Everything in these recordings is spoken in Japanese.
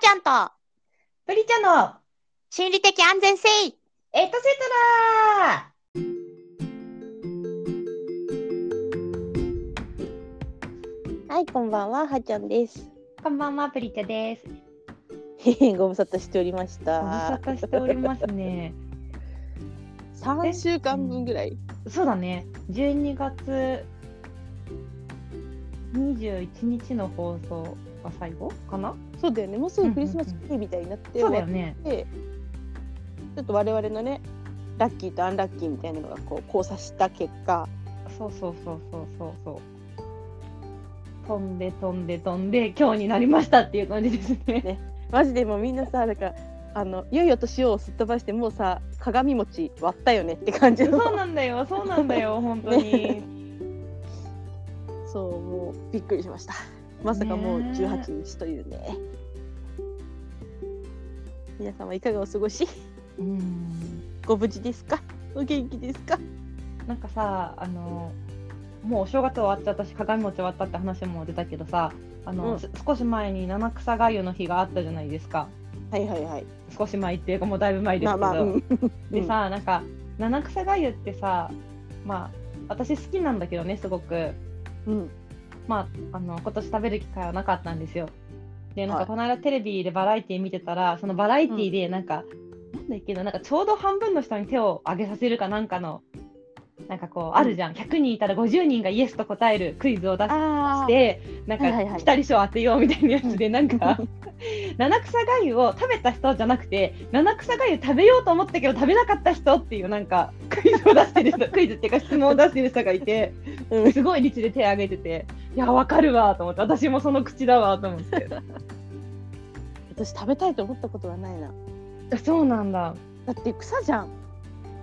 ちゃんとプリちゃんの心理的安全性エトセトラはい、こんばんは、はちゃんです。こんばんは、プリちゃんです。へ へご無沙汰しておりましご無沙た。汰しておりますね。三週間分ぐらい。そうだね、12月21日の放送が最後かな？そうだよね、もうすぐクリスマスイブみたいになってそうだよね。で、ちょっと我々のね、ラッキーとアンラッキーみたいなのがこう交差した結果、そうそうそうそうそうそう。飛んで飛んで飛んで今日になりましたっていう感じですね。マジでもうみんなさ、なんかあの良いお年をすっ飛ばしてもうさ、鏡餅割ったよねって感じの。そうなんだよ、そうなんだよ、本当に。そう、もうびっくりしました。まさかもうねえ18日というね。皆様いかがお過ごし？うんご無事ですか？お元気ですか？なんかさ、あの、もうお正月終わっちゃったし、鏡餅終わったって話も出たけどさ、あの、うんす少し前に七草がゆの日があったじゃないですか。はいはいはい。少し前っていうかもうだいぶ前ですけど。まあまあ、うん、でさ、なんか七草がゆってさ、まあ私好きなんだけどね、すごく。うん、まあ、あの今年食べる機会はなかったんですよ。で、なんはい。かこの間テレビでバラエティ見てたら、そのバラエティでなんか、なんだっけな、なんかちょうど半分の人に手を挙げさせるかなんかの、なんかこう、あるじゃん、100人いたら50人がイエスと答えるクイズを出しあて、なんか、来たり賞当てようみたいなやつで、なんか、七草がゆを食べた人じゃなくて、七草がゆ食べようと思ったけど食べなかった人っていう、なんか、クイズを出してる人、クイズっていうか質問を出してる人がいて、うん。すごい率で手挙げてて、いや、わかるわと思って、私もその口だわと思って。私食べたいと思ったことはないな。そうなんだ。だって草じゃん。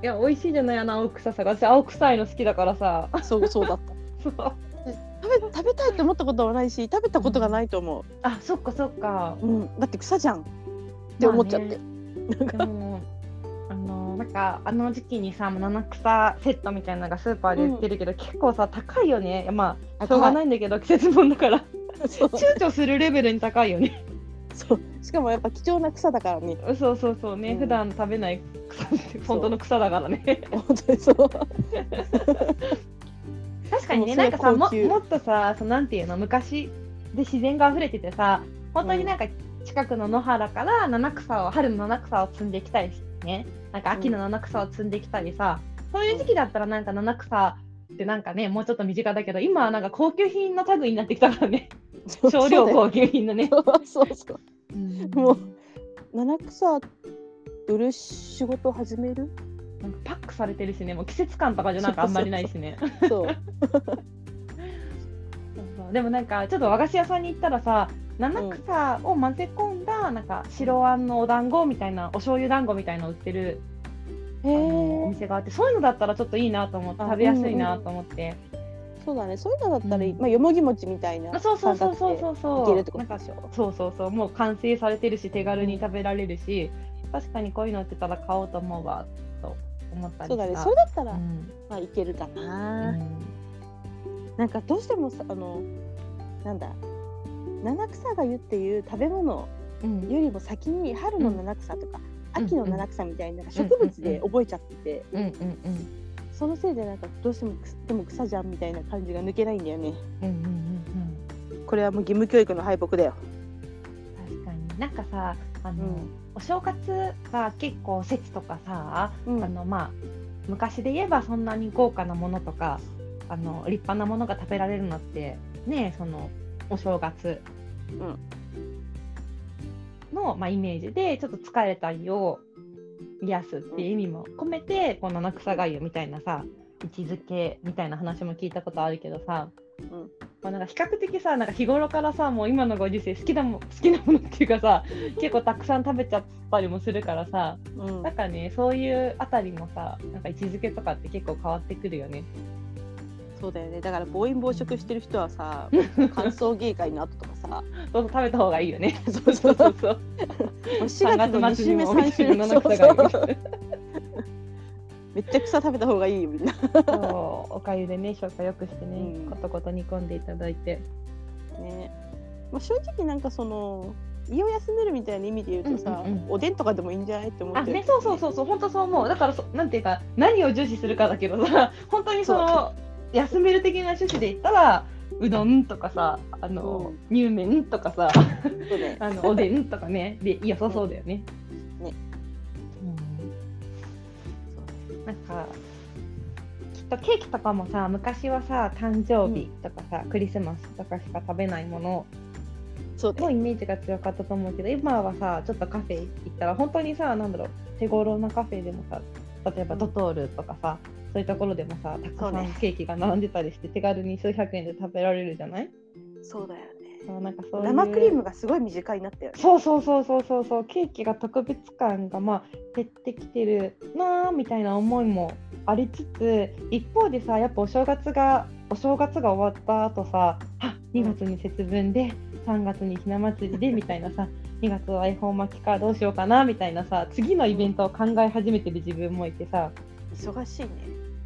いや、美味しいじゃない、あの青臭さが。私、青臭いの好きだからさ。そうそうだった。そう食べ食べたいと思ったことはないし、食べたことがないと思あ、そっかそっか。う。うん、だって草じゃんって思っちゃって。なんかでも、あの、なんか、あの時期にさ、七草セットみたいなのがスーパーで売ってるけど、結構さ、高いよね。まあ、しょうがないんだけど、季節もんだから。躊躇するレベルに高いよね。そう。しかもやっぱ貴重な草だからね。そうそうそうね、うん普段食べない草って本当の草だからね。本当にそう。確かにね、なんかさももっとさそのなんていうの昔で自然が溢れててさ本当になんか近くの野原から七草を春の七草を摘んできたりねなんか秋の七草を摘んできたりさ、そういう時期だったらなんか七草ってなんかねもうちょっと身近だけど今はなんか高級品の類になってきたからね少量高級品のね。そうそうそう。うんもう七草売る仕事始める？なんかパックされてるしねもう季節感とかじゃなんかあんまりないしね。そう でもなんかちょっと和菓子屋さんに行ったらさ七草を混ぜ込んだなんか白あんのお団子みたいなお醤油団子みたいなの売ってるおえ。店があってそういうのだったらちょっといいなと思ってあ食べやすいなと思って、そうだね。そういうのだったらうんまあよもぎ餅みたいなあそうそうそうそうう。そうそういけるってこなんかとでしょ。そうそうそうもう完成されてるし手軽に食べられるし確かにこういうの売ってたら買おうと思うわと思ったりそうだね。それだったら、うんまあいけるかうな。んなんかどうしてもさあのなんだ七草がゆっていう食べ物うん。よりも先に春の七草とか、うん。秋の七草みたいななん。か植物で覚えちゃってて、そのせいでなんかどうしてもくすでも草じゃんみたいな感じが抜けないんだよね。うん。うん。うん。うん。これはもう義務教育の敗北だよ。確かに。なんかさあの、うん。お正月が結構節とかさ、うん。あのまあ昔で言えばそんなに豪華なものとかあの立派なものが食べられるのってねそのお正月の、まあ、イメージでちょっと疲れたりを癒すっていう意味も込めてこの七草がゆみたいなさ位置づけみたいな話も聞いたことあるけどさ、うん。まあ、なんか比較的さなんか日頃からさもう今のご時世好きなも 好きなものっていうかさ結構たくさん食べちゃったりもするからさうん。なんかねそういうあたりもさなんか位置づけとかって結構変わってくるよね。そうだよね。だから暴飲暴食してる人はさ、乾燥芸会の後とかさ、そうそう食べた方がいいよね。そうそうそうそう。4月の2週目3お店週目のそう七草がそう めっちゃ草食べた方がいいよみんな。そうおかゆでね消化よくしてね、うんコトコト煮込んでいただいて。ね。まあ正直なんかその胃を休めるみたいな意味で言うとさ、うんうんうんおでんとかでもいいんじゃないって思ってあね、そうそうそうそう、本当そう思う。だからそ、なんていうか、何を重視するかだけどさ、本当にその、休める的な趣旨で言ったら、うどんとかさ、あの、乳麺とかさ、ね あのおでんとかね、で、良さそうだよね。ね。うん。なんか、きっとケーキとかもさ、昔はさ、誕生日とかさ、クリスマスとかしか食べないものそうねのイメージが強かったと思うけど今はさちょっとカフェ行ったら本当にさなんだろう手頃なカフェでもさ例えばドトールとかさ、そういうところでもさたくさんね。ケーキが並んでたりして手軽に数百円で食べられるじゃない？そうだよね。そうなんかそう生クリームがすごい身近になったよねそうそうそうそう。そうそうケーキが特別感がまあ減ってきてるなーみたいな思いもありつつ一方でさやっぱお正月がお正月が終わった後さあ2月に節分で3月にひな祭りでみたいなさ2月は恵方巻きかどうしようかなみたいなさ次のイベントを考え始めてる自分もいてさ忙しいね。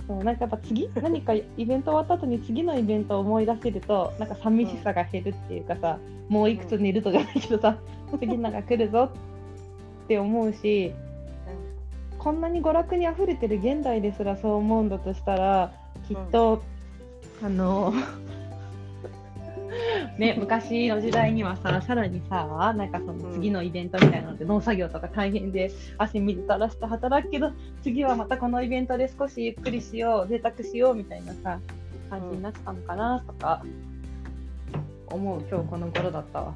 そうなんかやっぱ次 何かイベント終わった後に次のイベントを思い出せるとなんか寂しさが減るっていうかさ、もういくつ寝るとじゃないけどさ、次のが来るぞって思うし、こんなに娯楽に溢れてる現代ですらそう思うんだとしたらきっと、あのね、昔の時代にはささらにさなんかその次のイベントみたいなので農作業とか大変で汗水垂らして働くけど次はまたこのイベントで少しゆっくりしよう贅沢しようみたいなさ感じになってたのかなとか思う今日この頃だったわ。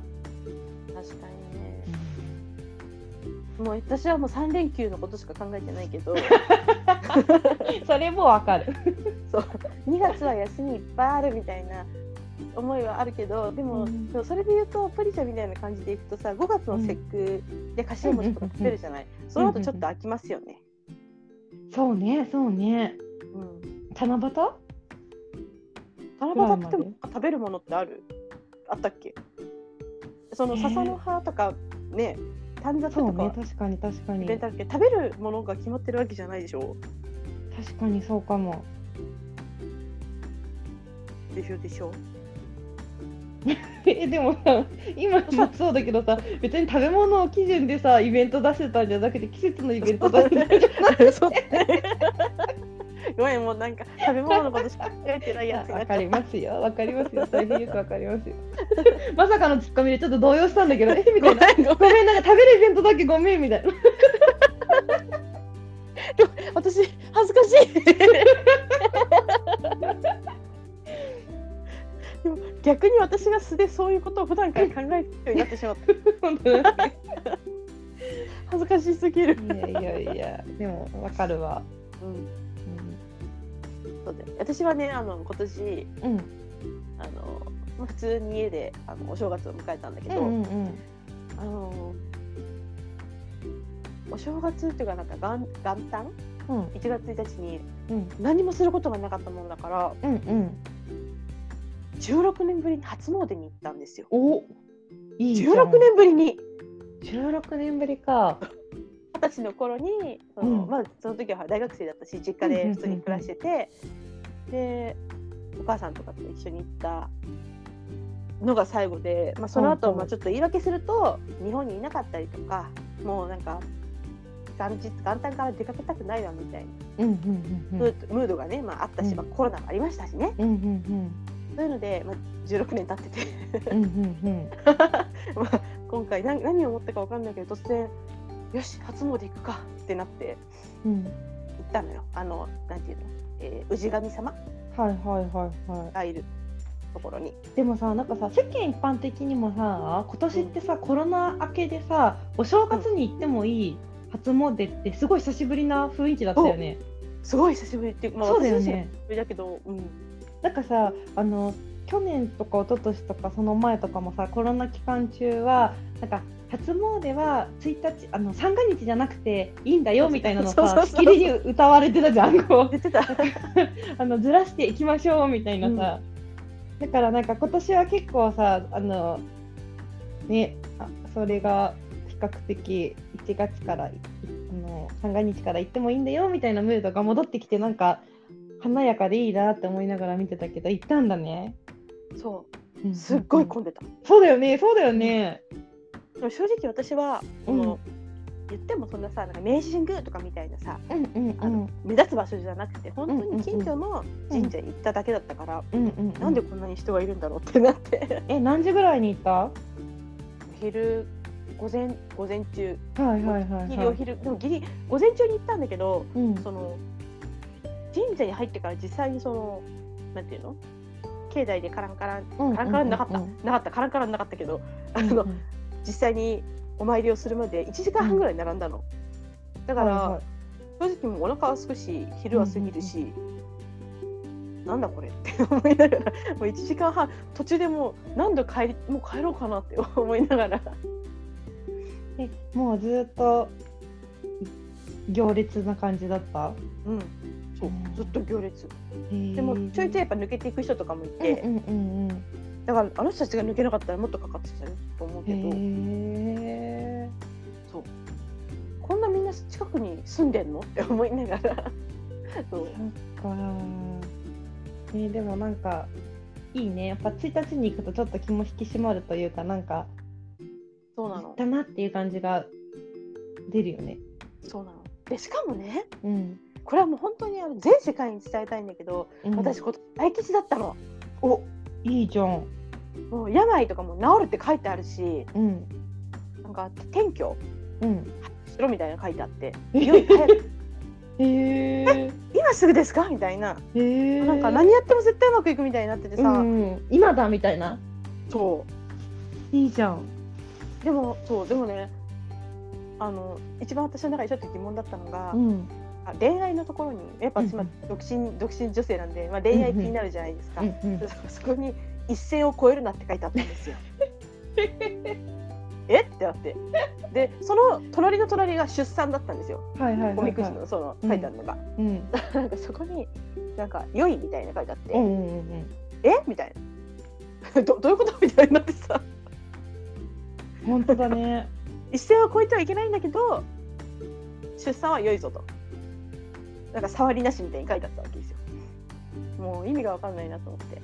確かにね。もう私はもう3連休のことしか考えてないけど。それもわかる。そう。2月は休みいっぱいあるみたいな思いはあるけどでも、うん。それで言うとプリちゃんみたいな感じでいくとさ5月の節句でかしわ餅とか食べるじゃない、その後ちょっと飽きますよね。そうねそうね。うん。七夕？七夕っても食べるものってある？あったっけ？そのえー。笹の葉とかね短冊とか。ね確かに確かに。食べるものが決まってるわけじゃないでしょ？確かにそうかも。でしょ？でしょ？えでもさ今もそうだけどさ別に食べ物を基準でさイベント出してたんじゃなくて季節のイベント出して。た そうだね。ごめんもうなんか食べ物のことしか考えてないやつわかりますよ。わかりますよ。大変よくわかりますよ。まさかのツッコミでちょっと動揺したんだけどえみたいな。ごめんごごめんなんか食べるイベントだけ？ごめんみたいな。私恥ずかしい逆に私が素でそういうことを普段から考えてるようになってしまった。本当だ恥ずかしすぎる、いやいやいや。でもわかるわ。うん。そうだよ。私はねあの今年うん。うんあのまあ普通に家であのお正月を迎えたんだけど、うんうんうん。あのお正月っていうかなんか元元旦？うん。1月1日にうん。何もすることがなかったもんだからうんうん16年ぶりに初詣に行ったんですよ。おいいじゃん。16年ぶりに。16年ぶりか。二十歳の頃にその、うん。まあ、その時は大学生だったし実家で普通に暮らしてて、でお母さんとかと一緒に行ったのが最後で、まあ、その後、まあちょっと言い訳すると日本にいなかったりとかもうなんか元日元旦から出かけたくないわみたいな。うんうんうんうん。ムードがね、まあ、あったし、うん。まあ、コロナもありましたしね。うんうんそういうので、まあ、16年経ってて。うんうんうん。まあ今回何何を思ったか分かんないけど突然よし初詣行くかってなって。うん。行ったのよ。あのなんていうの、えー、氏神様？はいはいはいはがいるところに。いでもさなんかさ世間一般的にもさ今年ってさ、コロナ明けでさお正月に行ってもいい初詣ってすごい久しぶりな雰囲気だったよね。すごい久しぶりっていうまあそうだよね。だけど、うん、なんかさあの去年とか一昨年とかその前とかもさコロナ期間中はなんか初詣は1日あの三が日じゃなくていいんだよみたいなのさしきりに歌われてたじゃんこう。言ってた。あのずらしていきましょうみたいなさ、だからなんか今年は結構さあのねあそれが比較的1月からいあの三が日から行ってもいいんだよみたいなムードが戻ってきてなんか華やかでいいなって思いながら見てたけど行ったんだね。そう。んうすっごい混んでた、そうだよねそうだよね。も正直私はそうん。の、言ってもそんなさなんか明治神宮とかみたいなさうんうんあの、目立つ場所じゃなくて本当に近所の神社に行っただけだったから、うんうんうん。なんでこんなに人がいるんだろうってなって。え何時ぐらいに行った？は昼午前午前中。いはいはいギリおはい昼でもギリ午前中に行ったんだけどうん。その神社に入ってから実際にそのなんていうの？境内でカランカランうんカランカランなかった、うんうんなかった。カランカランなかったけどあうん。の、実際にお参りをするまで1時間半ぐらい並んだの、だから、はいはい。正直もうお腹はすくし昼は過ぎるし、なんだこれって思いながら もう1時間半途中でもう何度帰りもう帰ろうかなって 思いながら。えもうずっと行列な感じだった？うんそううんずっと行列。ででもちょいちょいやっぱ抜けていく人とかもいて、うんうんうんうん。だからあの人たちが抜けなかったらもっとかかってたよと思うけど、そう。こんなみんな近くに住んでんの？って思いながら。そう。そっか。えーでもなんかいいね。やっぱ1日に行くとちょっと気も引き締まるというかなんかそうなの。行ったなっていう感じが出るよね。そうなの。でしかもねうん、これはもう本当にあの全世界に伝えたいんだけど、うん。私今年大吉だったの。おいいじゃん。もう病とかも治るって書いてあるしうん。なんか転居。うん。しろみたいなの書いてあって。え。いよいよ早く。へえ。今すぐですか？みたいな。なんか何やっても絶対うまくいくみたいになっててさ、うん、今だみたいな。そいいじゃん。うでもそうでもねあの一番私の中でちょっと疑問だったのが、うん。あ恋愛のところにやっぱ私うん。まあ独身独身女性なんで、まあ、恋愛気になるじゃないですか、うんうん そこに一線を越えるなって書いてあったんですよ。え？ってなって。でその隣の隣が出産だったんですよ。おみくじはのそのうん。書いてあるのが、い、うん。なんかそこになんか「良い」みたいな書いてあって「うんうんうんえ？みたいな。どどういうこと？みたいになってさ。本当だね。一線を越えてはいけないんだけど出産は良いぞとなんか触りなしみたいに書いてあったわけですよ。もう意味が分かんないなと思って。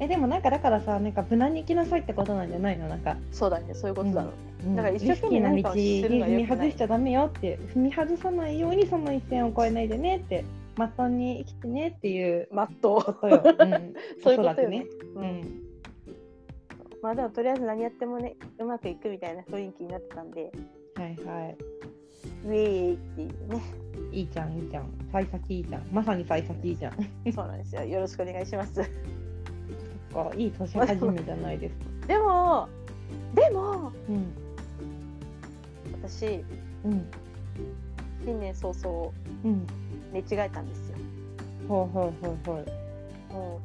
えでもなんかだからさなんか無難に行きなさいってことなんじゃないの？なんか、そうだねそういうことだろうね、うん。だから一生懸命何かをするのは踏み良くない。外しちゃダメよって踏み外さないようにその一線を越えないでねってまっとうに生きてねっていうマットことよ、うん、そういうことよね。ううん。ん、まあでもとりあえず何やってもねうまくいくみたいな雰囲気になってたんで。はいはウェーイっていうねいいいじゃんいいじゃん。幸先いいじゃん。まさに幸先いいじゃん。そうなんですよ。よろしくお願いします。そっかいい年始めじゃないです。かでもでもうん。私うん。新年早々うん。寝違えたんですよ。ほうほうほうほう。も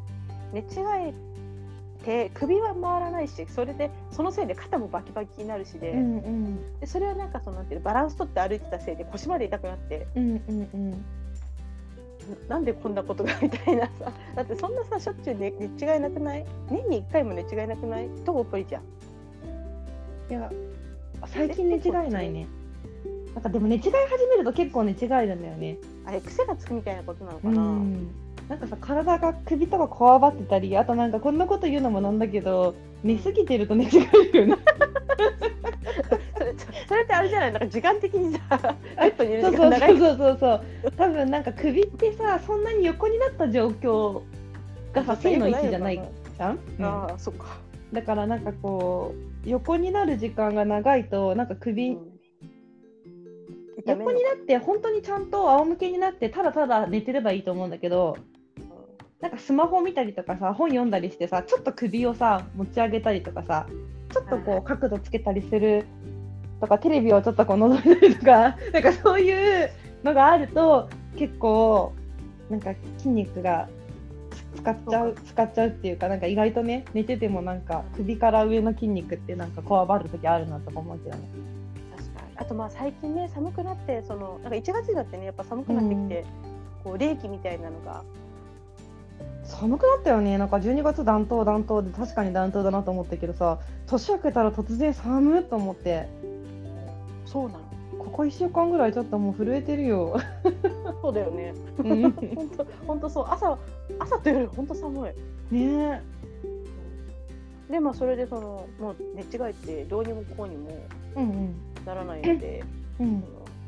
う寝違えて首は回らないしそれでそのせいで肩もバキバキになるしで,、うんうん。でそれはなんかそのなんていうのバランス取って歩いてたせいで腰まで痛くなってうんうんうん。なんでこんなことがみたいなさ。だってそんなさしょっちゅう寝寝違いなくない？年に1回も寝違いなくない？とこっぽいじゃん。いや最近寝違いないねなんかでも寝違い始めると結構寝違えるんだよね。あれ癖がつくみたいなことなのかうな、ん。なんかさ体が首とかこわばってたりあとなんかこんなこと言うのもなんだけど寝すぎてると寝違えるよね。それってあれじゃない？なんか時間的にさベッドにいるそう時そうそう間長いそうそうそう。多分なんか首ってさそんなに横になった状況がさ正の位置じゃないじゃん、うん。ああそっか、だからなんかこう横になる時間が長いとなんか首、うん横になって本当にちゃんと仰向けになってただただ寝てればいいと思うんだけどなんかスマホ見たりとかさ本読んだりしてさちょっと首をさ持ち上げたりとかさちょっとこはいう角度つけたりするとかテレビをちょっとこう覗いたりとか なんかそういうのがあると結構なんか筋肉が使っちゃう使っちゃうっていうかなんか意外とね寝ててもなんか首から上の筋肉ってなんかこわばる時あるなとか思うけどね。あとまあ最近ね寒くなってそのなんか1月になってねやっぱ寒くなってきて、こう冷気みたいなのが。寒くなったよね。なんか12月暖冬暖冬で確かに暖冬だなと思ったけどさ年明けたら突然寒っと思って。そうなの。ここ1週間ぐらいちょっともう震えてるよ。そうだよね。うん。本当本当そう。朝朝と夜本当寒い。ね。でまあそれでそのもう寝違えてどうにもこうにもうんうんならないので、うん。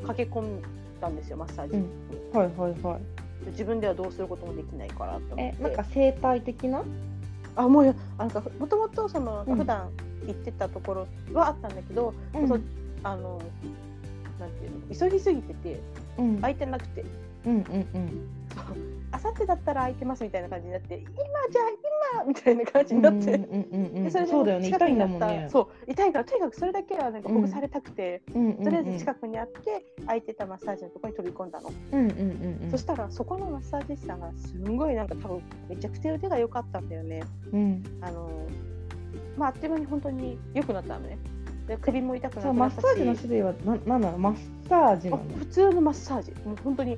駆け込んだんですよマッサージに、はいはいはい。で自分ではどうすることもできないからと思って。えなんか生態的な？あもうなんかもともとその、うん。普段行ってたところはあったんだけど、うん。そうあのなんていうの急ぎすぎててうん。空いてなくて。うんうんうん。あさってだったら空いてますみたいな感じになって今じゃあ今 みたいな感じになって。うんそれでそうだよね。痛いんんね。そう。痛いからとにかくそれだけはなんかほぐされたくて、とりあえず近くにあって空いてたマッサージのところに飛び込んだの、うんうんうんうん。そしたらそこのマッサージ師さんがすんごいなんか多分めちゃくちゃ腕が良かったんだよね。うん。あのまああっという間に本当に良くなったのね。で首も痛くなったし。マッサージの種類はななんなの？マッサージなあの普通のマッサージ。もう本当に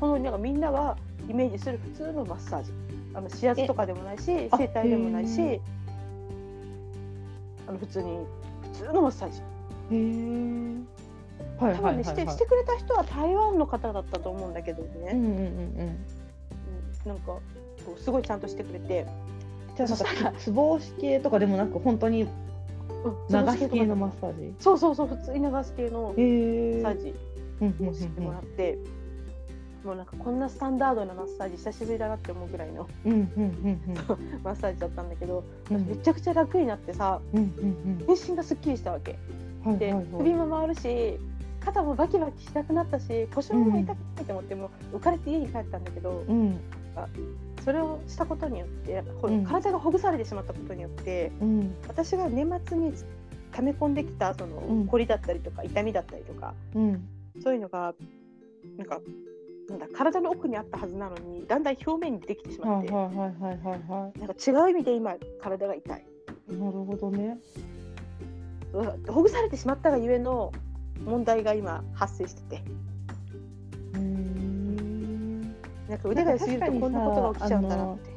本当になんかみんながイメージする普通のマッサージあの指圧とかでもないしあ整体でもないへしあの普通に普通のマッサージ。へえはい多分ね、はいはい。してはいしてくれた人は台湾の方だったと思うんだけどね、うんうんうんうん。うん。なんかこうすごいちゃんとしてくれて、じゃあなんかつぼ押し系とかでもなく本当に流うんし系のマッサージ？そうそうそう普通に流し系のマッサージうんうんうんをしてもうなんかこんなスタンダードなマッサージ久しぶりだなって思うぐらいの マッサージだったんだけど、うん。うんめちゃくちゃ楽になってさ全身がすっきりしたわけ。で、首も回るし肩もバキバキしなくなったし腰も痛くないと思って、もう浮かれて家に帰ったんだけど、うん。それをしたことによってほうん。体がほぐされてしまったことによってうん。私が年末に溜め込んできたその、うん。凝りだったりとか痛みだったりとかうん。そういうのがなんかなんだ体の奥にあったはずなのにだんだん表面にできてしまって、はいはいはいはいはいはなんか違う意味で今体が痛い。いなるほどね。うんほぐされてしまったがゆえの問題が今発生してて。うー。んなんか腕が良すぎるとこんなことが起きちゃうんだなって。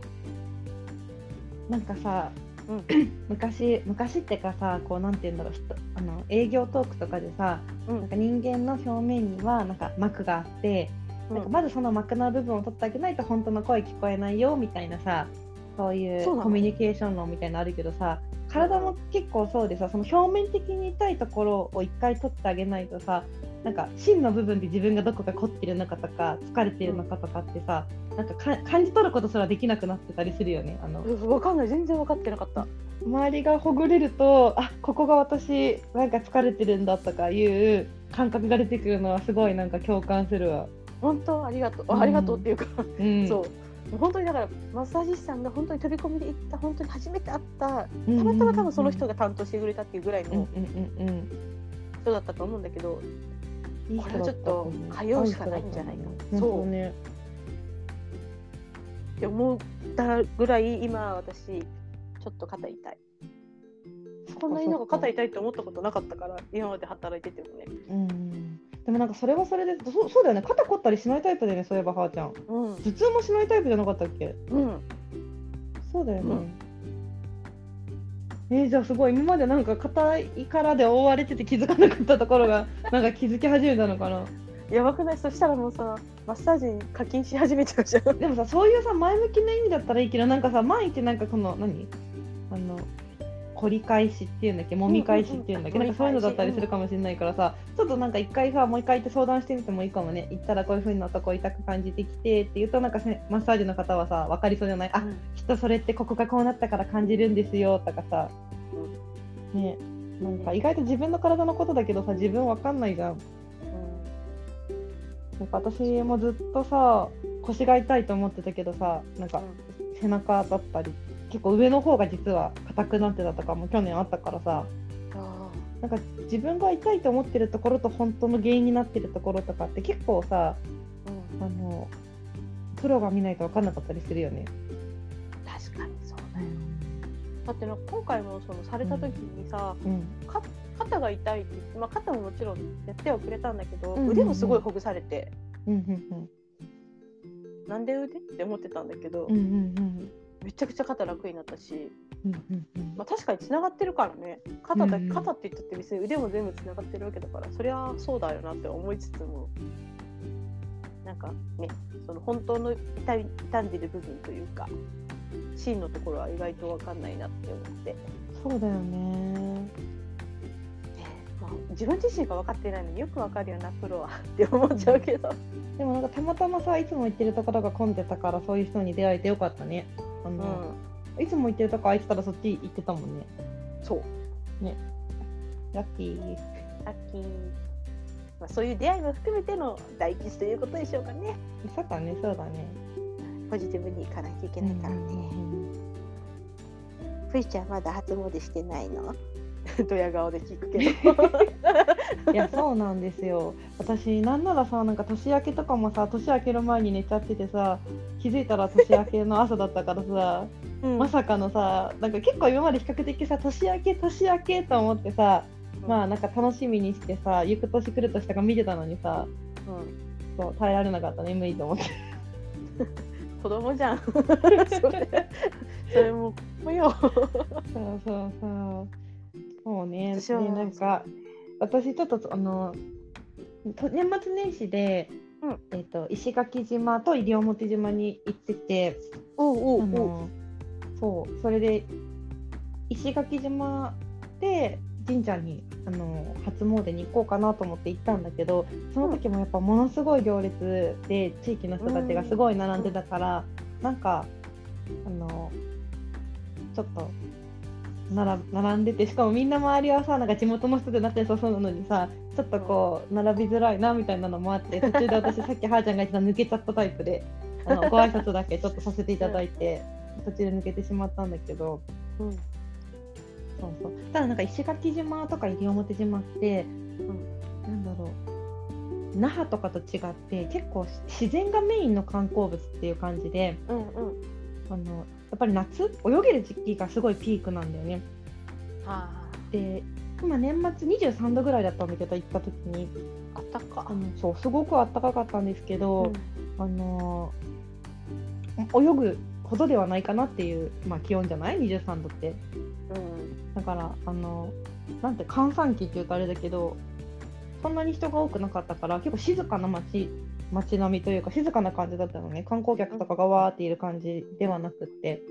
なんかさ、うん。昔昔ってかさこうなんて言うんだろう人あの営業トークとかでさ、うん。なんか人間の表面にはなんか膜があって、なんかまずその膜の部分を取ってあげないと本当の声聞こえないよみたいなさそういうコミュニケーション論みたいなのあるけどさ体も結構そうでさその表面的に痛いところを一回取ってあげないとさなんか芯の部分で自分がどこか凝ってるのかとか疲れてるのかとかってさ、なんかか感じ取ることすらできなくなってたりするよね。あのうんわかんない全然分かってなかった。周りがほぐれるとあここが私なんか疲れてるんだとかいう感覚が出てくるのはすごいなんか共感するわ。本当ありがとう、うん。ありがとうっていうか、うん、そう。本当にだからマッサージ師さんが本当に飛び込みで行った本当に初めて会ったたうんまたま多分その人が担当してくれたっていうぐらいの人だったと思うんだけど、これはちょっと通うしかないんじゃないか。そう。そうね。って思ったぐらい今私ちょっと肩痛い。こんなになんか肩痛いって思ったことなかったから今まで働いててもね。うん。でもなんかそれはそれでそうそうだよね肩凝ったりしないタイプだよねそういえばはーちゃん。うん頭痛もしないタイプじゃなかったっけ？うんそうだよね。うんえーじゃあすごい今までなんか硬いからで覆われてて気づかなかったところが なんか気づき始めたのかな？やばくない？そしたらもうさマッサージに課金し始めちゃうじゃん。でもさそういうさ前向きな意味だったらいいけどなんかさ毎日なんかこの何？あの凝り返しっていうんだっけ揉み返しっていうんだっけ、うんうんうんなんかそういうのだったりするかもしれないからさ、ちょっとなんか一回さもう一回行って相談してみてもいいかもね。行ったらこういう風なとこ痛く感じてきてって言うとなんかせマッサージの方はさ分かりそうじゃない。あきっとそれってここがこうなったから感じるんですよとかさ、ね。なんか意外と自分の体のことだけどさ自分わかんないじゃん。なんか私もずっとさ腰が痛いと思ってたけどさなんか背中だったり結構上の方が実は硬くなってたとかも去年あったからさ。あなんか自分が痛いと思ってるところと本当の原因になってるところとかって結構さーうん。あのプロが見ないと分かんなかったりするよね。確かにそうだよ。だってな今回もそのされた時にさ、うん。か肩が痛いって言って、まあ、肩ももちろんやってはくれたんだけど、うんうんうん。腕もすごいほぐされて。うんうんなんで腕って思ってたんだけど、うんうんうんめちゃくちゃ肩楽になったし、まあ、確かにつながってるからね。肩だ、うんうん。肩って言ったって別に腕も全部つながってるわけだからそりゃそうだよなって思いつつもなんかねその本当の痛んでる部分というか真のところは意外と分かんないなって思って、そうだよね。まあ、自分自身が分かってないのによく分かるよなプロはって思っちゃうけど、でもなんかたまたまさいつも行ってるところが混んでたからそういう人に出会えてよかったね。あうん。の、いつも行ってるとこ空いてたらそっち行ってたもんね。そう。ラッキー。ラッキー、まあ、そういう出会いも含めての大吉ということでしょうかね。そうだね、そうだね。ポジティブにいかなきゃいけないからね、ふいちゃんまだ初詣してないの？ドヤ顔で聞くけど。いやそうなんですよ。私なんならさなんか年明けとかもさ年明ける前に寝ちゃっててさ気づいたら年明けの朝だったからさ、うん。まさかのさなんか結構今まで比較的さ年明け年明けと思ってさ、まあなんか楽しみにしてさ行く年来る年とか見てたのにさうん。そう耐えられなかった眠いと思って。子供じゃん。それそれも子よ。そうそうそうそうね。私はでなんか私ちょっとあのと年末年始で、うん。えっと石垣島と西表島に行ってておうおうおそうそれで石垣島で神社にあの初詣に行こうかなと思って行ったんだけどその時もやっぱものすごい行列で地域の人たちがすごい並んでたから、なんかあのちょっと並並んでてしかもみんな周りはさなんか地元の人で仲良さそうなのにさちょっとこう並びづらいなみたいなのもあって途中で私 さっきはーちゃんが言ってた抜けちゃったタイプであのご挨拶だけちょっとさせていただいて途中で抜けてしまったんだけど。うん。そうそう。ただなんか石垣島とか西表島って、なんだろう。那覇とかと違って結構自然がメインの観光物っていう感じでうんうん。あのやっぱり夏泳げる時期がすごいピークなんだよね。あ。で今年末23度ぐらいだったんだけど行った時にああったか。あのそうすごく暖かかったんですけど、うん。あの泳ぐほどではないかなっていう、まあ、気温じゃない？23度って。うん。だからあのなんて閑散期っていうとあれだけどそんなに人が多くなかったから結構静かな街街並みというか静かな感じだったのね。観光客とかがわーっている感じではなくって、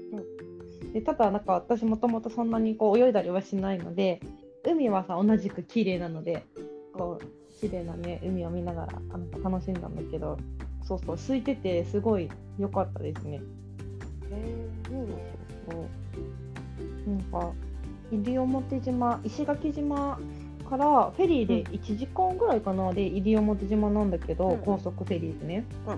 でただなんか私もともとそんなにこう泳いだりはしないので海はさ同じく綺麗なのでこう綺麗なね海を見ながらあの楽しんだんだけどそうそう空いててすごい良かったですね。へえいいね。そう。なんか西表島石垣島からフェリーで1時間ぐらいかな、で西表島なんだけど、うん高速フェリーでね、うん。あ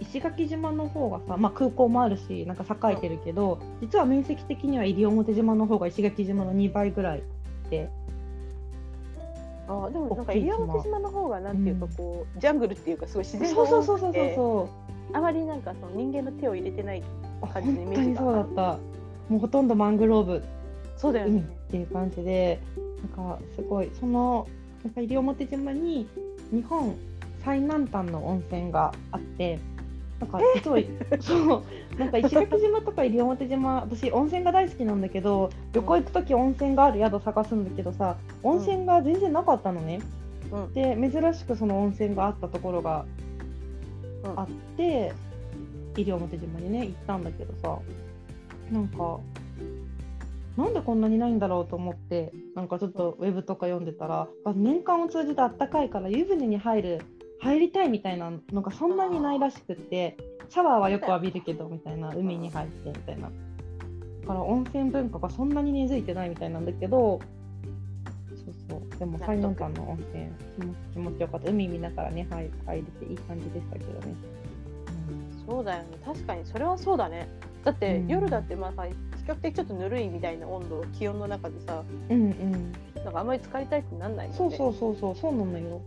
石垣島の方がさ、まあ、空港もあるしなんか栄えてるけど、実は面積的には西表島の方が石垣島の2倍ぐらいで。ああでもなんか西表島。の方がなんていうかこう、ジャングルっていうかすごい自然がそうそう多そうそうそう。くてそうあまりなんかその人間の手を入れてないあ感じのイ本メージがそうだった。もうほとんどマングローブそうだよね、ていう感じでなんかすごいそのなんか西表島に日本最南端の温泉があってなんか実はそうなんか石垣島とか西表島私温泉が大好きなんだけど旅行行く時温泉がある宿探すんだけどさ温泉が全然なかったのね、うん。で珍しくその温泉があったところがうんあって西表島にね行ったんだけどさなんかなんでこんなにないんだろうと思ってなんかちょっとウェブとか読んでたら年間を通じてあったかいから湯船に入る入りたいみたいなのがそんなにないらしくってシャワーはよく浴びるけどみたいな海に入ってみたいな。だから温泉文化がそんなに根付いてないみたいなんだけどそうそう。でも最南端の温泉気持ちよかった。海見ながらね入入れていい感じでしたけどね。そうだよね。確かにそれはそうだね。だって、夜だってまあさ較的ちょっとぬるいみたいな温度気温の中でさうんうん。なんかあんまり浸かりたいってなんないもんね。そうそうそうそうそうなのよ。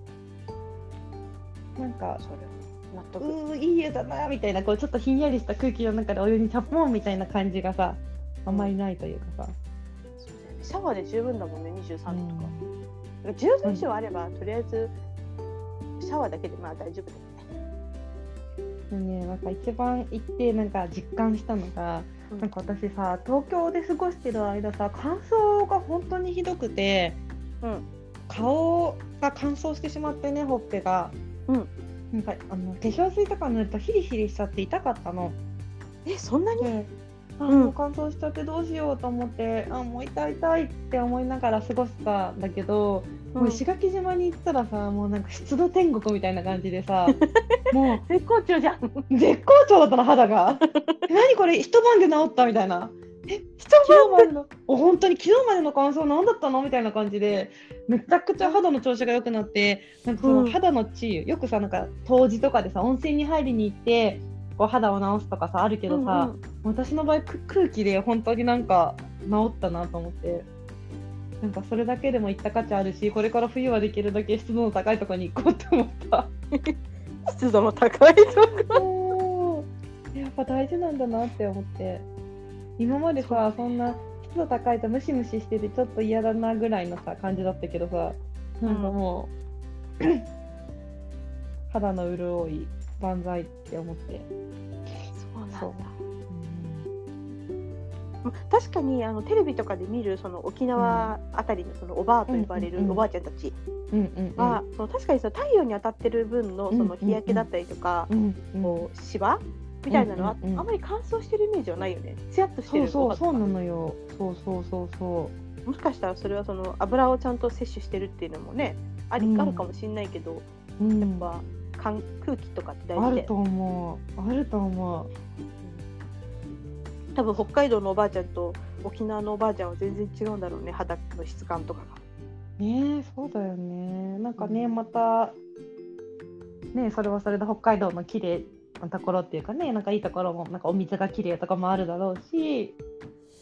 なんかそれは納う得ーいい湯だなみたいなこうちょっとひんやりした空気の中でお湯にチャポンみたいな感じがさあんまりないというかさ。そうだよねシャワーで十分だもんね23度とか、うん。10度以上あれば、とりあえずシャワーだけでまあ大丈夫だよね。でね、なんか一番行ってなんか実感したのが、うんなんか私さ東京で過ごしてる間さ乾燥が本当にひどくてうん。顔が乾燥してしまってねほっぺが、うん。なんかあの化粧水とか塗るとヒリヒリしちゃって痛かったの。えそんなに？うん。もう乾燥しちゃってどうしようと思ってあもう痛い痛いって思いながら過ごしたんだけど、もう石垣島に行ったらさもうなんか湿度天国みたいな感じでさ も絶好調じゃん。う絶好調だったの肌が。え何これ一晩で治ったみたいな。え一昨日まで。のお本当に昨日までの乾燥何だったの？みたいな感じでめちゃくちゃ肌の調子が良くなってなんかそうん。の肌の治癒、よくさなんか冬至とかでさ温泉に入りに行ってこう肌を治すとかさあるけどさ、私の場合く空気で本当になんか治ったなと思ってなんかそれだけでも行った価値あるしこれから冬はできるだけ湿度の高いところに行こうって思った。湿度の高いとこ。やっぱ大事なんだなって思って。今までさそんな湿度高いとムシムシしててちょっと嫌だなぐらいのさ感じだったけどさなんかもう、肌の潤い万歳って思って。そうなんだ確かにあのテレビとかで見るその沖縄あたりのそのおばあと呼ばれるおばあちゃんたちは、その確かにその太陽に当たってる分のその日焼けだったりとか、こうシワみたいなのは、うんまり乾燥してるイメージはないよね。ツヤっとしてそうるそうそうなののよ。そうそうそうそもしかしたらそれはその油をちゃんと摂取してるっていうのもねあり、うん。あるかもしれないけどう、うん、やっぱ寒空気とかって大事で。あると思う。あると思う多分北海道のおばあちゃんと沖縄のおばあちゃんは全然違うんだろうね肌の質感とかが。ねえそうだよねなんかねまたねそれはそれで北海道の綺麗なところっていうかねなんかいいところもなんかお水が綺麗とかもあるだろうし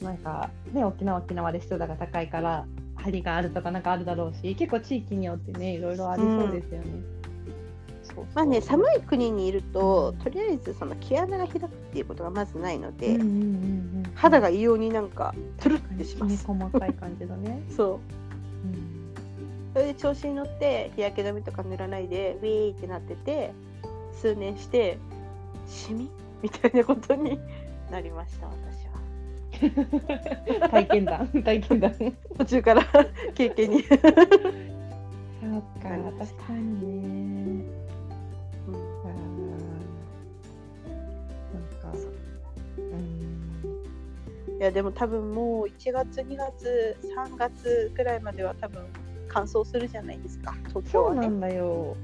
なんかね沖縄は沖縄で湿度が高いから張りがあるとかなんかあるだろうし結構地域によってねいろいろありそうですよね。そうそうまあね寒い国にいるととりあえずその毛穴が開くっていうことがまずないので、うんうんうんうん肌が異様になんかトゥルってします。細かい感じだね。そううんそれで調子に乗って日焼け止めとか塗らないでウィーってなってて数年してシミみたいなことに なりました私は 体験談体験談。途中から経験に、そうか確かにね。いやでも多分もう1月2月3月ぐらいまでは多分乾燥するじゃないですか。東京はねそうなんだよ。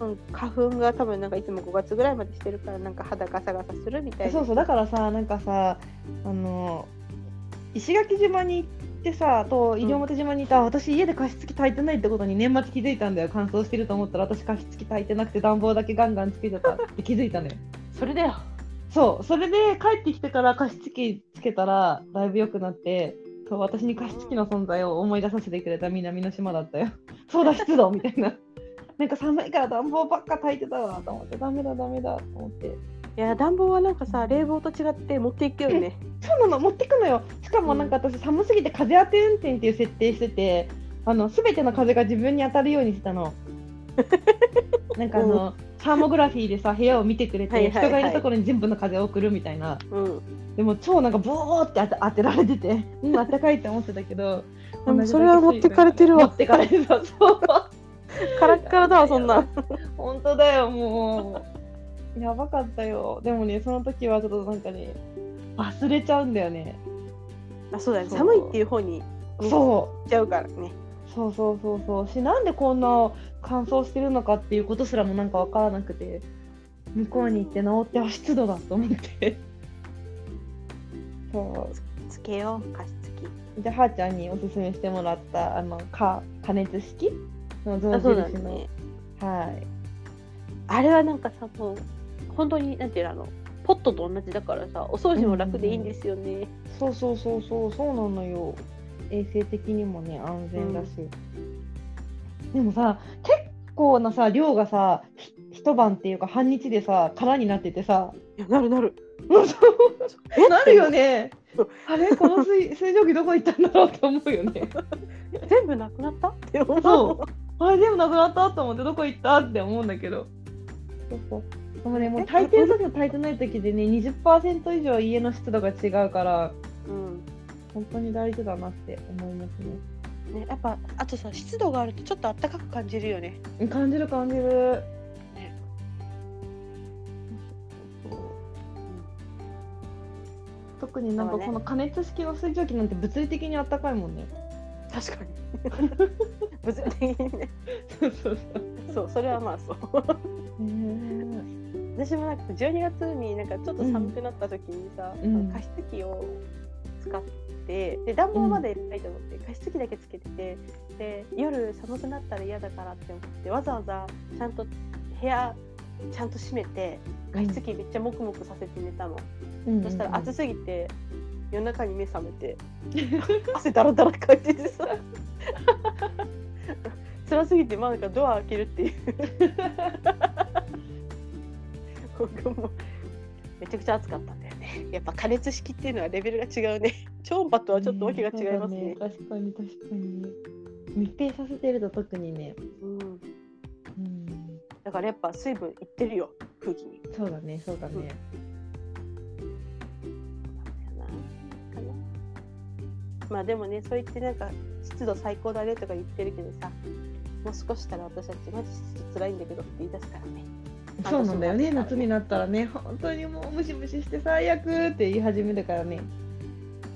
うん、花粉が多分なんかいつも5月ぐらいまでしてるからなんか肌ガサガサするみたいな。そうそうだからさなんかさあの石垣島に行ってさと西表島にいた、私家で加湿器炊いてないってことに年末気づいたんだよ。乾燥してると思ったら私加湿器炊いてなくて暖房だけガンガンつけてたって気づいたのよ。それだよそうそれで帰ってきてから加湿器つけたらだいぶ良くなってそう私に加湿器の存在を思い出させてくれた南の島だったよ。そうだ湿度みたいな。なんか寒いから暖房ばっか炊いてたわと思ってダメだダメだと思って。いや暖房はなんかさ冷房と違って持っていくよね。そうなの持ってくのよ。しかもなんか私寒すぎて風当て運転っていう設定しててあの全ての風が自分に当たるようにしてたのなんかあのサーモグラフィーでさ部屋を見てくれて、はいはいはい。人がいるところに全部の風を送るみたいな。うん。でも超なんかボーって当て当てられててうんあったかいって思ってたけど それは持ってかれてるわ。持ってかれてた。そう。カラッカラだわそんな。本当だよもう。やばかったよ。でもねその時はちょっとなんかね忘れちゃうんだよね。あそうだね。寒いっていう方にそう。行っちゃうからねそうそうそうそう。しなんでこんな乾燥してるのかっていうことすらもなんか分からなくて。向こうに行って治ってあ湿度だと思って。そつけよう加湿器。うじゃあはーちゃんにおすすめしてもらったあのか加熱式？の象印の、ねはい。あれはなんかさもう本当になんていうのあのポットと同じだからさお掃除も楽でいいんですよね、そうそうそうそうそうなのよ衛生的にもね安全だし、でもさ結構なさ量がさひ一晩っていうか半日でさ空になっててさ。なるなる。なるよね。あれ？この水 水蒸気どこ行ったんだろうって思うよね。全部なくなった？って思う。そう。あれでもなくなったと思ってどこ行ったって思うんだけど。そうそう。でもねもう炊いてる時と炊いてない時でね20%以上家の湿度が違うから。うん本当に大事だなって思いますね。ね、やっぱあとさ湿度があるとちょっと暖かく感じるよね。感じる感じる。ねそうそう特になんかこの加熱式の水蒸気なんて物理的にあったかいもんね。確かに 物理的にねそうそうそうそれはまあそうそう。ね私もなんか12月になんかちょっと寒くなった時にさ、うん加湿器を使ってで暖房まで入れたいと思って、加湿器だけつけててで夜寒くなったら嫌だからって思ってわざわざちゃんと部屋ちゃんと閉めて加湿器めっちゃもくもくさせて寝たの、うん。そしたら暑すぎて夜中に目覚めて汗だらだらかいててさ。辛すぎてまあなんかドア開けるっていう。僕もめちゃくちゃ暑かったんだよね やっぱ加熱式っていうのはレベルが違うね 超音波とはちょっとわけが違いますねそうだ確かに確かに。密閉させてると特にね。うん、うん。だからやっぱ水分いってるよ空気にそうだねそうだね。かなまあでもねそう言ってなんか湿度最高だねとか言ってるけどさもう少ししたら私たちマジ湿度辛いんだけどって言い出すからねそうなんだよね。夏になったらね。本当にもうムシムシして最悪って言い始めるからね。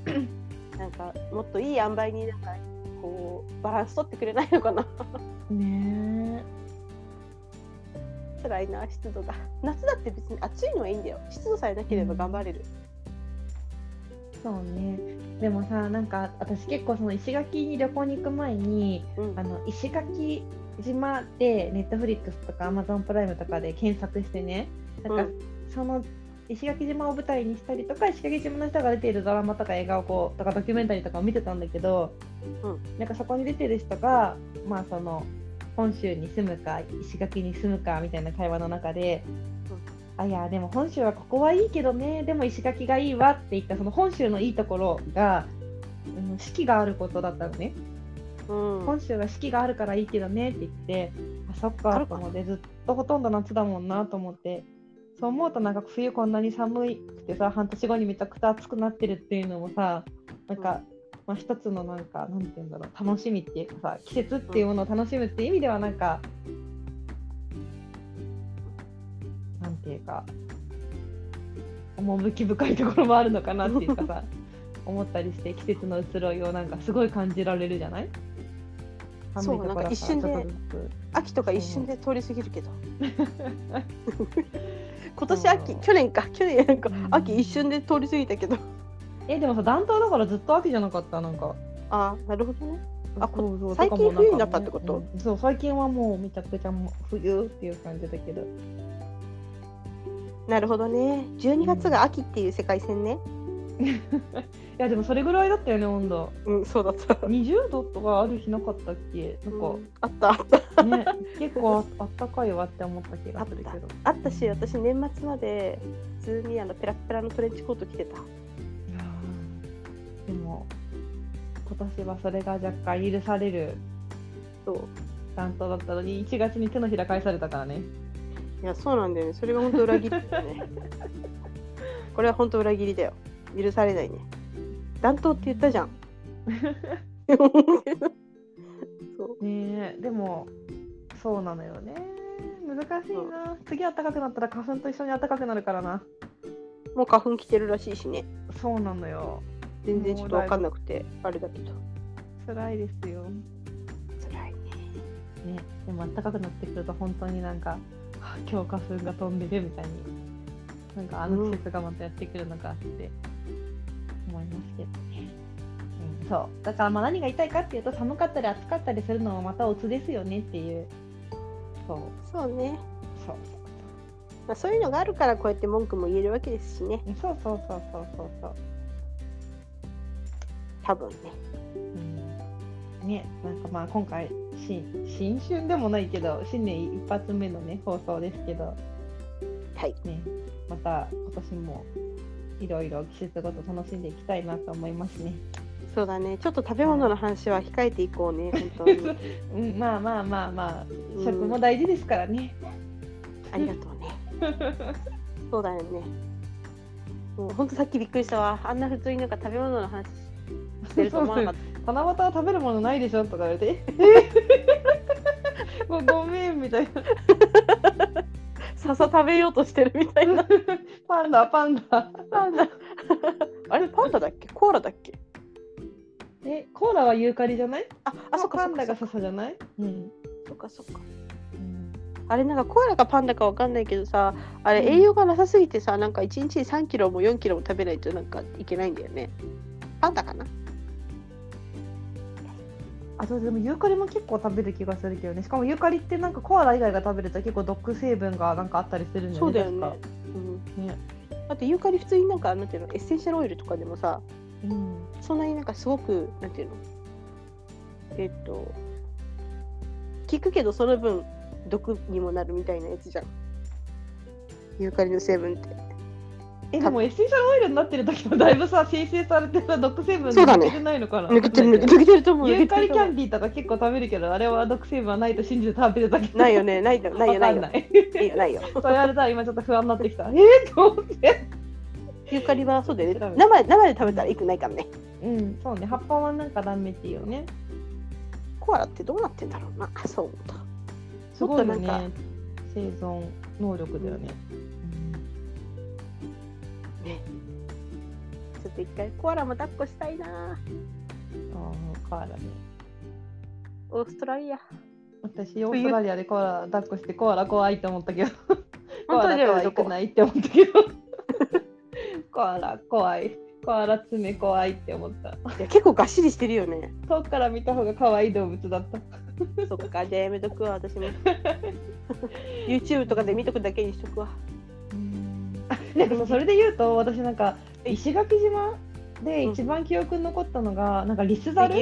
なんかもっといい塩梅になんかこうバランス取ってくれないのかな。ね辛いな湿度が。夏だって別に暑いのはいいんだよ。湿度さえなければ頑張れる、えそうね。でもさなんか私結構その石垣に旅行に行く前にうん。あの石垣島でネットフリックスとかアマゾンプライムとかで検索してね。なんかうん。その石垣島を舞台にしたりとか石垣島の人が出ているドラマとか映画をこうとかドキュメンタリーとかを見てたんだけど、うん。なんかそこに出てる人がまあその本州に住むか石垣に住むかみたいな会話の中で、あいやでも本州はここはいいけどね。でも石垣がいいわって言ったその本州のいいところが、うん、四季があることだったのね。うん。本州は四季があるからいいけどねって言ってあそっかと思ってずっとほとんど夏だもんなと思って。そう思うとなんか冬こんなに寒くてさ半年後にめちゃくちゃ暑くなってるっていうのもさなんか、まあ、一つのなんかなんて言うんだろう楽しみっていうかさ季節っていうものを楽しむっていう意味ではなんか、なんていうか趣深いところもあるのかなっていうかさ 思ったりして季節の移ろいをなんかすごい感じられるじゃない？そうなんか一瞬で秋とか一瞬で通り過ぎるけど。今年秋去年か。去年なんかうん秋一瞬で通り過ぎたけど。えでもさ暖冬だからずっと秋じゃなかったなんか。ああなるほどね。あこそうそう最近冬になったってこと？うん。そう最近はもうめちゃくちゃもう冬っていう感じだけど。なるほどね。12月が秋っていう世界線ねいやでもそれぐらいだったよね温度。うんそうだった。20度とかある日なかったっけ？なんか、うんあった。あったね結構ああったかいわって思った気がするけど。あったし私年末まで普通にあのペラッペラのトレンチコート着てた。いやーでも今年はそれが若干許されるそう。担当だったのに1月に手のひら返されたからね。いやそうなんだよね。それが本当裏切りだよね。これは本当裏切りだよ許されないね。暖冬って言ったじゃん。そう。ねえでもそうなのよね。難しいな、次暖かくなったら花粉と一緒に暖かくなるからな。もう花粉来てるらしいしね。そうなのよ。全然ちょっと分かんなくてあれだけど。辛いですよ。辛いね。ねでも暖かくなってくると本当になんかはあ今日花粉が飛んでるみたいに。なんかあの季節がまたやってくるのかって。思いますけどね、うん、そう。だからまあ何が言いたいかっていうと寒かったり暑かったりするのもまたオツですよねっていう。そう。そうね、そう。まあ、そういうのがあるからこうやって文句も言えるわけですしね。そうそうそうそうそうそう。多分ね。うん。ね、なんかまあ今回新新春でもないけど新年一発目のね放送ですけど。はい。ねまた今年もいろいろ季節ごと楽しんでいきたいなと思いますね。そうだね。ちょっと食べ物の話は控えていこうね本当に。うん、まあまあまあまあうん。食も大事ですからね。ありがとうね。そうだよね。もう本当さっきびっくりしたわ。あんな普通になんか食べ物の話してると思わなかっ 七夕は食べるものないでしょとか言われてごごめんみたいな。た笹食べようとしてるみたいな。パンダパンダ。なんだあれパンダだっけ？コアラだっけ？え、コーラはユーカリじゃない？ああそっかパンダが笹じゃない？うん。そっかそっか。あれなんかコアラかパンダかわかんないけどさあれ栄養がなさすぎてさなんか1日に3キロも4キロも食べないとなんかいけないんだよね。パンダかな？あとでもユーカリも結構食べる気がするけどね。しかもユーカリってなんかコアラ以外が食べると結構毒成分がなんかあったりするんだよね。そうだよね確かうんね。だってユーカリ普通になんかなんていうのエッセンシャルオイルとかでもさうん。そんなになんかすごくなんていうのえっと効くけどその分毒にもなるみたいなやつじゃんユーカリの成分ってえ、でもエッセンシャルオイルになってる時もだいぶさ、生成されてさ、毒成分抜けてないのかな。抜けてる抜けてる抜けてると思うユーカリキャ抜ンディーとか結構食べるけど、あれは毒成分はないと信じて食べてたけないよねないよ ないよないよない。よないよ そう言われたら今ちょっと不安になってきた。えー、と思って。ユーカリはそうだよね 生で生で食べたらいくないからねうん、そうね。葉っぱはなんかダメっていうよね。コアラってどうなってんだろうなあそう思ったすごいよね。生存能力だよね。ねと一回コアラも抱っこしたいな。コアラね。オーストラリア。私、オーストラリアでコアラ抱っこしてコアラ怖いって思ったけど、コアラ可愛だよねどこ？くないって思ったけど、コアラ怖い。コアラ爪怖いって思った。いや結構がっしりしてるよね。遠くから見た方が可愛い動物だった。そっかじゃあやめとくわ私も。YouTube とかで見とくだけにしとくわ。あなん。かさそれで言うと私なんか石垣島で一番記憶に残ったのが、なんかリスザル？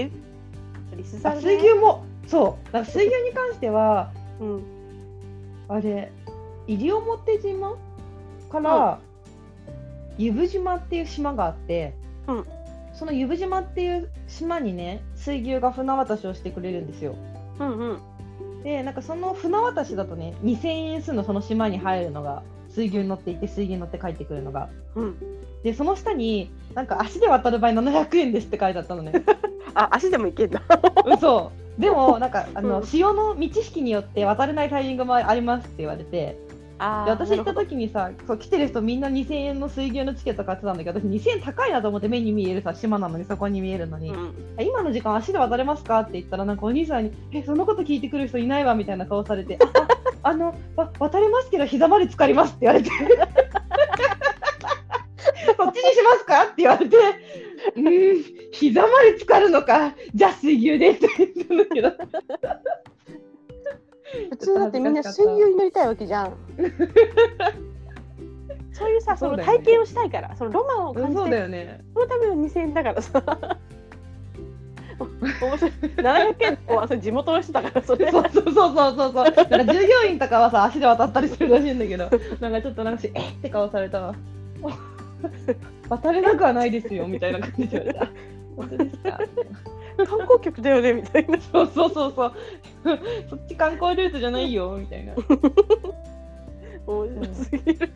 リスザあル、ね、水牛もそう。なんか水牛に関しては うん。あれ西表島から由布島っていう島があって、うん。その由布島っていう島にね水牛が船渡しをしてくれるんですよ。うんうん。でなんかその船渡しだとね2000円するのその島に入るのが水牛に乗っていって水牛に乗って帰ってくるのが。うん。でその下になんか足で渡る場合700円ですって書いてあったのね。あ足でもいけんだ。嘘でもなんかあの、うん。潮の満ち引きによって渡れないタイミングもありますって言われて。あで私行った時にさそう来てる人みんな2000円の水牛のチケット買ってたんだけど私2000円高いなと思って目に見えるさ島なのにそこに見えるのに、うん、今の時間足で渡れますかって言ったらなんかお兄さんにえそのこと聞いてくる人いないわみたいな顔されてああのわ渡れますけど膝まで浸かりますって言われて。そっちにしますかって言われて。うーん膝まで浸かるのか。じゃあ水牛でって言ったんだけど。普通だってみんな水牛に乗りたいわけじゃん そういうさその体験をしたいからそのロマンを感じそうてだよねそのための2000円だからさ面白い700円はそれ地元の人だからそれそうそうそうそうそうそう。なんか従業員とかはさ足で渡ったりするらしいんだけど、なんかちょっとなんかしえって顔されたわ。渡れなくはないですよみたいな感じで言われた。本当ですか？観光客だよねみたいなそうそうそうそう。そっち観光ルートじゃないよみたいな。面白すぎる、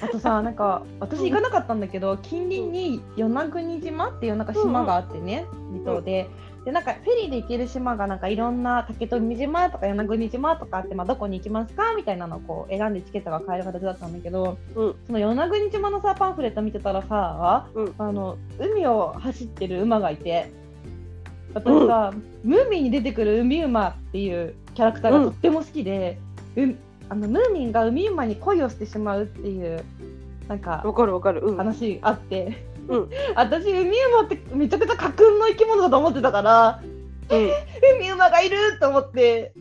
あとさなんか私行かなかったんだけど近隣に与那国島っていうなんか島があってね、離島で。でなんかフェリーで行ける島がなんかいろんな竹富島とか与那国島とかあって、まあ、どこに行きますかみたいなのをこう選んでチケットが買える形だったんだけど、うん。その与那国島のさパンフレット見てたらさ、うん。あの海を走ってる馬がいて私さ、ムーミンに出てくる海馬っていうキャラクターがとっても好きで、うん。あのムーミンが海馬に恋をしてしまうっていうなんかわかるわかる。うん。話あって、うん。私海馬ってめちゃくちゃ架空の生き物だと思ってたからうん。海馬がいると思って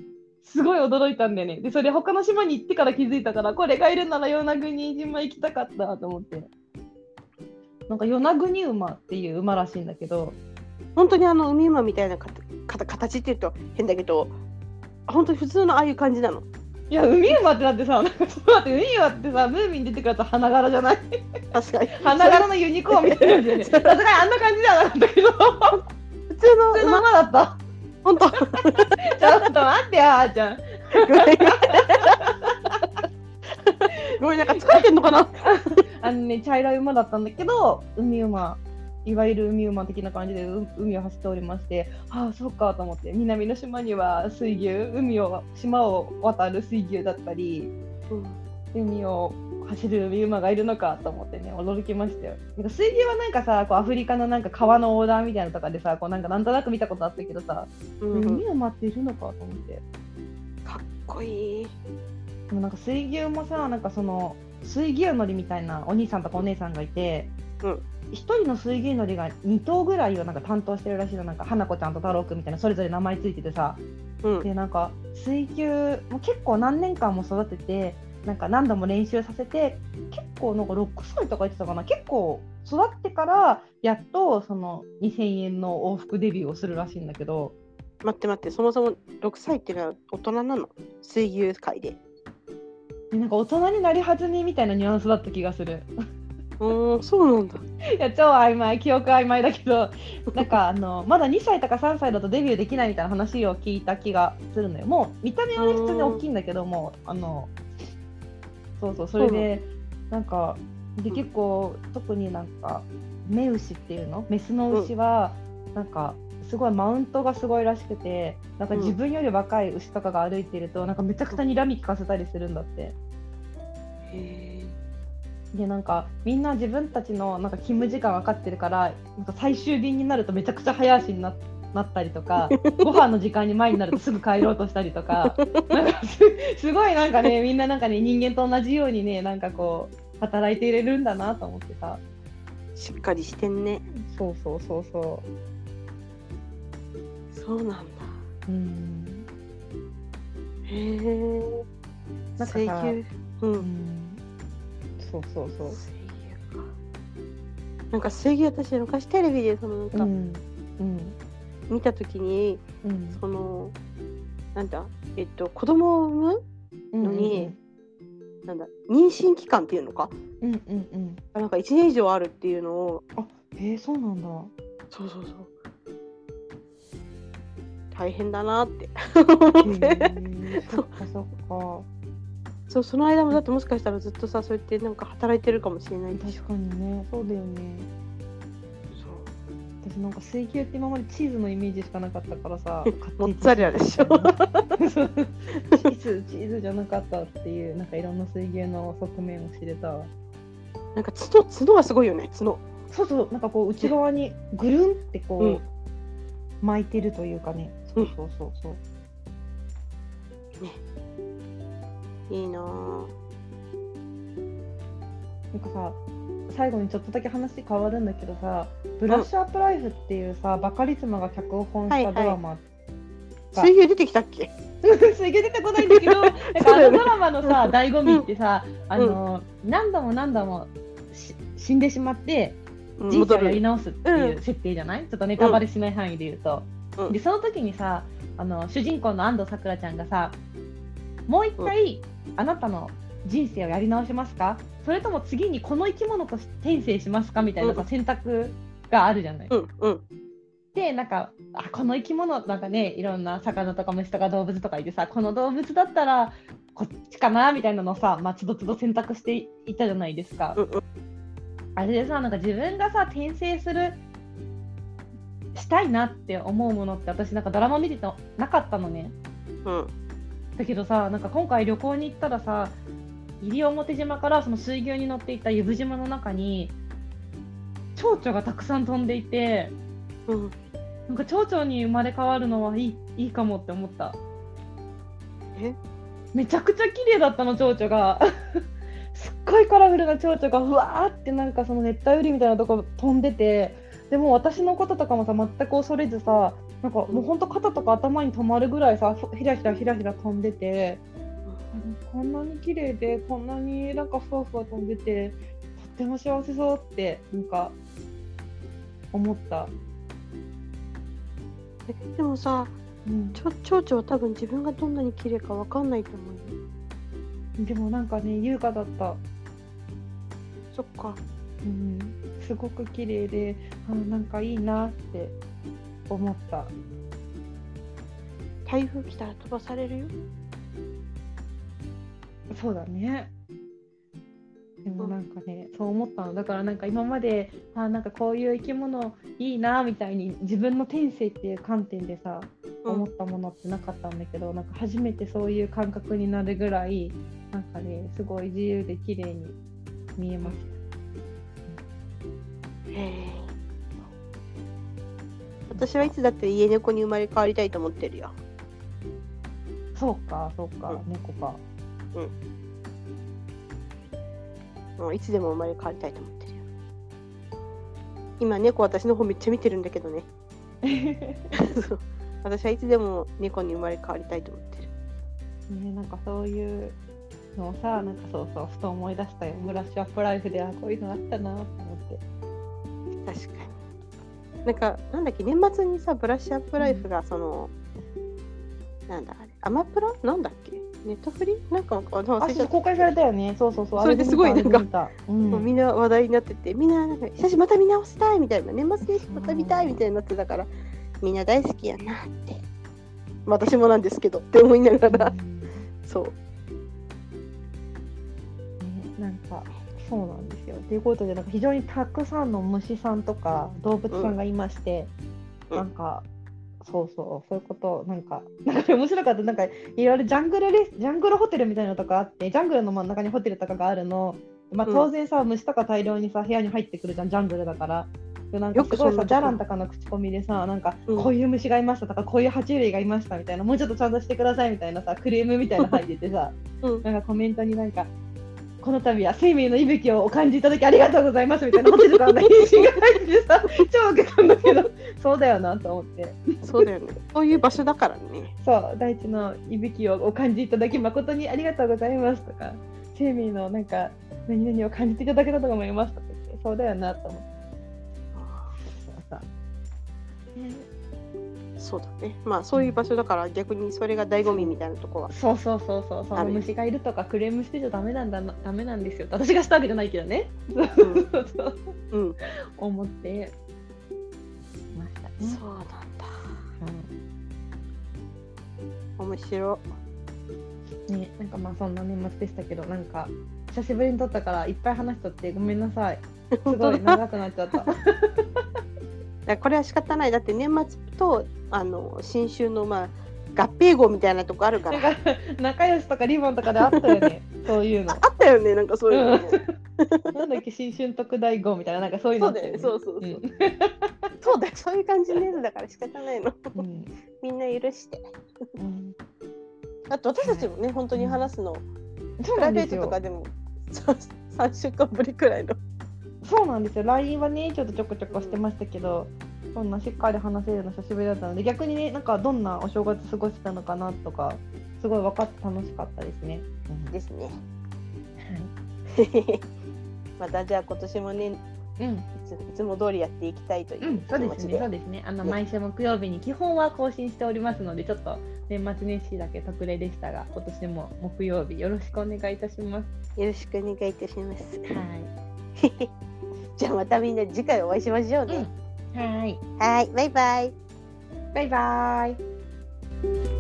すごい驚いたんだよね。でそれ他の島に行ってから気づいたからこれがいるなら与那国島行きたかったと思って。なんか与那国馬っていう馬らしいんだけど本当にあの海馬みたいなかたかた形って言うと変だけど本当に普通のああいう感じなの。いや海馬ってだってさなんかちょっと待って海馬ってさムーミン出てくると花柄じゃない？確かに。花柄のユニコーンみたいな感じでね。さすがにあんな感じではなかったけど。普通の普通の馬馬だった。本当。ちょっと待ってよあーちゃん。ごめん。なんか疲れてんのかな。あのね、茶色い馬だったんだけど、海馬、いわゆる海馬的な感じでう海を走っておりまして、ああ、そうかと思って、南の島には水牛、海を、島を渡る水牛だったり、海を走る海馬がいるのかと思ってね驚きましたよ。なんか水牛はなんかさこうアフリカのなんか川の横断みたいなのとかでさこうなんかなんとなく見たことあったけどさ、うん海馬っているのかと思って。かっこいい。でもなんか水牛もさなんかその水牛のりみたいなお兄さんとかお姉さんがいて、うん一人の水牛のりが2頭ぐらいをなんか担当してるらしいのなんか花子ちゃんと太郎くんみたいなそれぞれ名前ついててさうん。でなんか水牛も結構何年間も育ててなんか何度も練習させて結構なんか6歳とか言ってたかな結構育ってからやっとその2000円の往復デビューをするらしいんだけど待って待って、そもそも6歳っていうのは大人なの？水牛界で。でなんか大人になりはずみみたいなニュアンスだった気がする。うん、そうなんだ。いや超曖昧記憶曖昧だけどなんかあのまだ2歳とか3歳だとデビューできないみたいな話を聞いた気がするのよもう見た目はね普通に大きいんだけどもあのそうそうそれでなんかで結構特になんか目牛っていうの？メスの牛はなんかすごいマウントがすごいらしくてなんか自分より若い牛とかが歩いてるとなんかめちゃくちゃ睨み聞かせたりするんだって。へでなんかみんな自分たちのなんか勤務時間分かってるからなんか最終便になるとめちゃくちゃ早足にななったりとかご飯の時間に前になるとすぐ帰ろうとしたりとかなんかす すごいなんかねみんななんかね人間と同じようにねなんかこう働いていれるんだなと思ってさえしっかりしてんね。そうそうそうそそうなんだ。ううんへえ。なんかさ水牛。う。うんんそうそうそう。なんか水牛私昔テレビでそのなんかうんうん見たときに、うん。そのなんだえっと子供を産むうんのになんだ妊娠期間っていうのか？うんうんうん。なんか1年以上あるっていうのを。あへえそうなんだ。そうそうそう。大変だなって。へ 思って。えそっかそっか。そうその間もだってもしかしたらずっとさそうやってなんか働いてるかもしれない確かにねそうだよね私なんか水牛って今までチーズのイメージしかなかったからさ。モッツァレラでしょ？チーズチーズじゃなかったっていうなんかいろんな水牛の側面を知れた。わなんか角角がすごいよね角。そうそうなんかこう内側にぐるんってこう、うん。巻いてるというかね。そうそうそうそう。いいなぁなんかさ最後にちょっとだけ話変わるんだけどさ「ブラッシュアップライフ」っていうさ、バカリズムが脚本したドラマ、が。水牛出てきたっけ？水牛出てこないんだけど なんかあのドラマのさ醍醐味ってさ、あの何度も何度もし死んでしまってうん。人生をやりる直すっていう設定じゃない、ちょっとネタバレしない範囲で言うと、うん。でその時にさあの主人公の安藤サクラちゃんがさもう一回、あなたの人生をやり直しますか？それとも次にこの生き物と転生しますか？みたいな選択があるじゃない、うんうん。でなんかあこの生き物なんかねいろんな魚とか虫とか動物とかいてさこの動物だったらこっちかな？みたいなのをさ、まあ、つどつど選択していったじゃないですか。うんうん。あれでさなんか自分がさ転生するしたいなって思うものって私なんかドラマ見ててなかったのね。うん。だけどさなんか今回旅行に行ったらさ西表島からその水牛に乗っていた由布島の中に蝶々がたくさん飛んでいてうん。なんか蝶々に生まれ変わるのはいいいいかもって思った。え？めちゃくちゃ綺麗だったの蝶々が。すっごいカラフルな蝶々がふわーってなんかその熱帯雨林みたいなとこ飛んでてでも私のこととかもさ全く恐れずさなんかもうほんと肩とか頭に止まるぐらいさひらひらひらひら飛んでてこんなに綺麗でこんなになんかふわふわ飛んでてとっても幸せそうってなんか思った、えでもさうん、ちょ蝶々は多分自分がどんなに綺麗かわかんないと思うよ。でもなんかね優雅だった、そっか。うん、すごく綺麗であなんかいいなって思った。台風来たら飛ばされるよそうだね。でもうんなんかね、そう。思ったの。だからなんか今まであなんかこういう生き物いいなみたいに自分の天性っていう観点でさ思ったものってなかったんだけど、なんか初めてそういう感覚になるぐらいなんかねすごい自由で綺麗に見えましへえ私はいつだって家猫に生まれ変わりたいと思ってるよ。たそうかそうか、うん。猫かもういつでも生まれ変わりたいと思ってるよ。今猫私の方めっちゃ見てるんだけどね。そう私はいつでも猫に生まれ変わりたいと思ってる。ね、なんかそういうのをさ、なんかそうそう、ふと思い出したよ。ブラッシュアップライフで、あ、こういうのあったなと思って。確かに。なんか、なんだっけ、年末にさ、ブラッシュアップライフが、その、なんだあれ、アマプラ？なんだっけ？ネットフリ？なんか、あ忘あ。公開されたよね。そうそうそう。それですごいあれで見たあれで見たうんみんな話題になってて、みんななんか、写真また見直したいみたいな、年末年始また見たいみたいになってたから、みんな大好きやなって。私もなんですけどって思いながら、う んそう。ね、なんかそうなんですよ。ということでなんか非常にたくさんの虫さんとか動物さんがいまして、うんなんかそうそうそういうことなんか なんか面白かったなんかいろいろジャングルレスジャングルホテルみたいなのとかあってジャングルの真ん中にホテルとかがあるの。まあ、うん当然さ、虫とか大量にさ部屋に入ってくるじゃんジャングルだから。でなんかよくすごいさジャランとかの口コミでさなんかうんこういう虫がいましたとか、こういう爬虫類がいましたみたいなもうちょっとちゃんとしてくださいみたいなさクレームみたいなの入っててさ うん。なんかコメントになんか、この度は生命の息吹をお感じいただきありがとうございますみたいなホテルからの返信が入っててさ、超受けたんだけど、そうだよなと思って、そうだよね。そういう場所だからね。そう、大地のいびきをお感じいただき誠にありがとうございますとか、生命のなんか、何々を感じていただけたと思いますとか言って、そうだよなと思って。さ。そうだね。まあそういう場所だから逆にそれが醍醐味みたいなとこは。そうそうそうそう、そのあるよ虫がいるとかクレームしてちゃダメなんだな、ダメなんですよ。私がしたわけじゃないけどね。うんそうそううん。思ってましたね。そうなんだ。うん面白ね、なんかまあそんな年末でしたけど、なんか久しぶりに撮ったからいっぱい話しとってごめんなさい。い。すごい長くなっちゃった。だこれは仕方ない。だって年末とあの新春のまあ合併号みたいなとこあるから。か仲良しとかリボンとかであったよね、そういうのあ。あったよね、なんかそういうのね。なんだっけ、新春特大号みたいな、なんかそういうのあったそうだよね、そうそうそう。うんそうだよ、そういう感じのやつだから仕方ないの。うんみんな許して。うんあと私たちもね、本当に話すの、プライベー。トとかでも3週間ぶりくらいの。そうなんですよ。LINE はね、ちょっとちょこちょこしてましたけど、そんなしっかり話せるの久しぶりだったので、逆にね、なんかどんなお正月過ごしてたのかなとか、すごい分かって楽しかったですね。ですね。はい またじゃあ今年もね、いうんついつも通りやっていきたいといううん気そうですね。そうですね。あのね毎週木曜日に基本は更新しておりますので、ちょっと年末年始だけ特例でしたが、今年も木曜日よろしくお願いいたします。よろしくお願いいたします。はい。じゃあまたみんな次回お会いしましょうね。うん、はい。はい、バイバイ。バイバイ。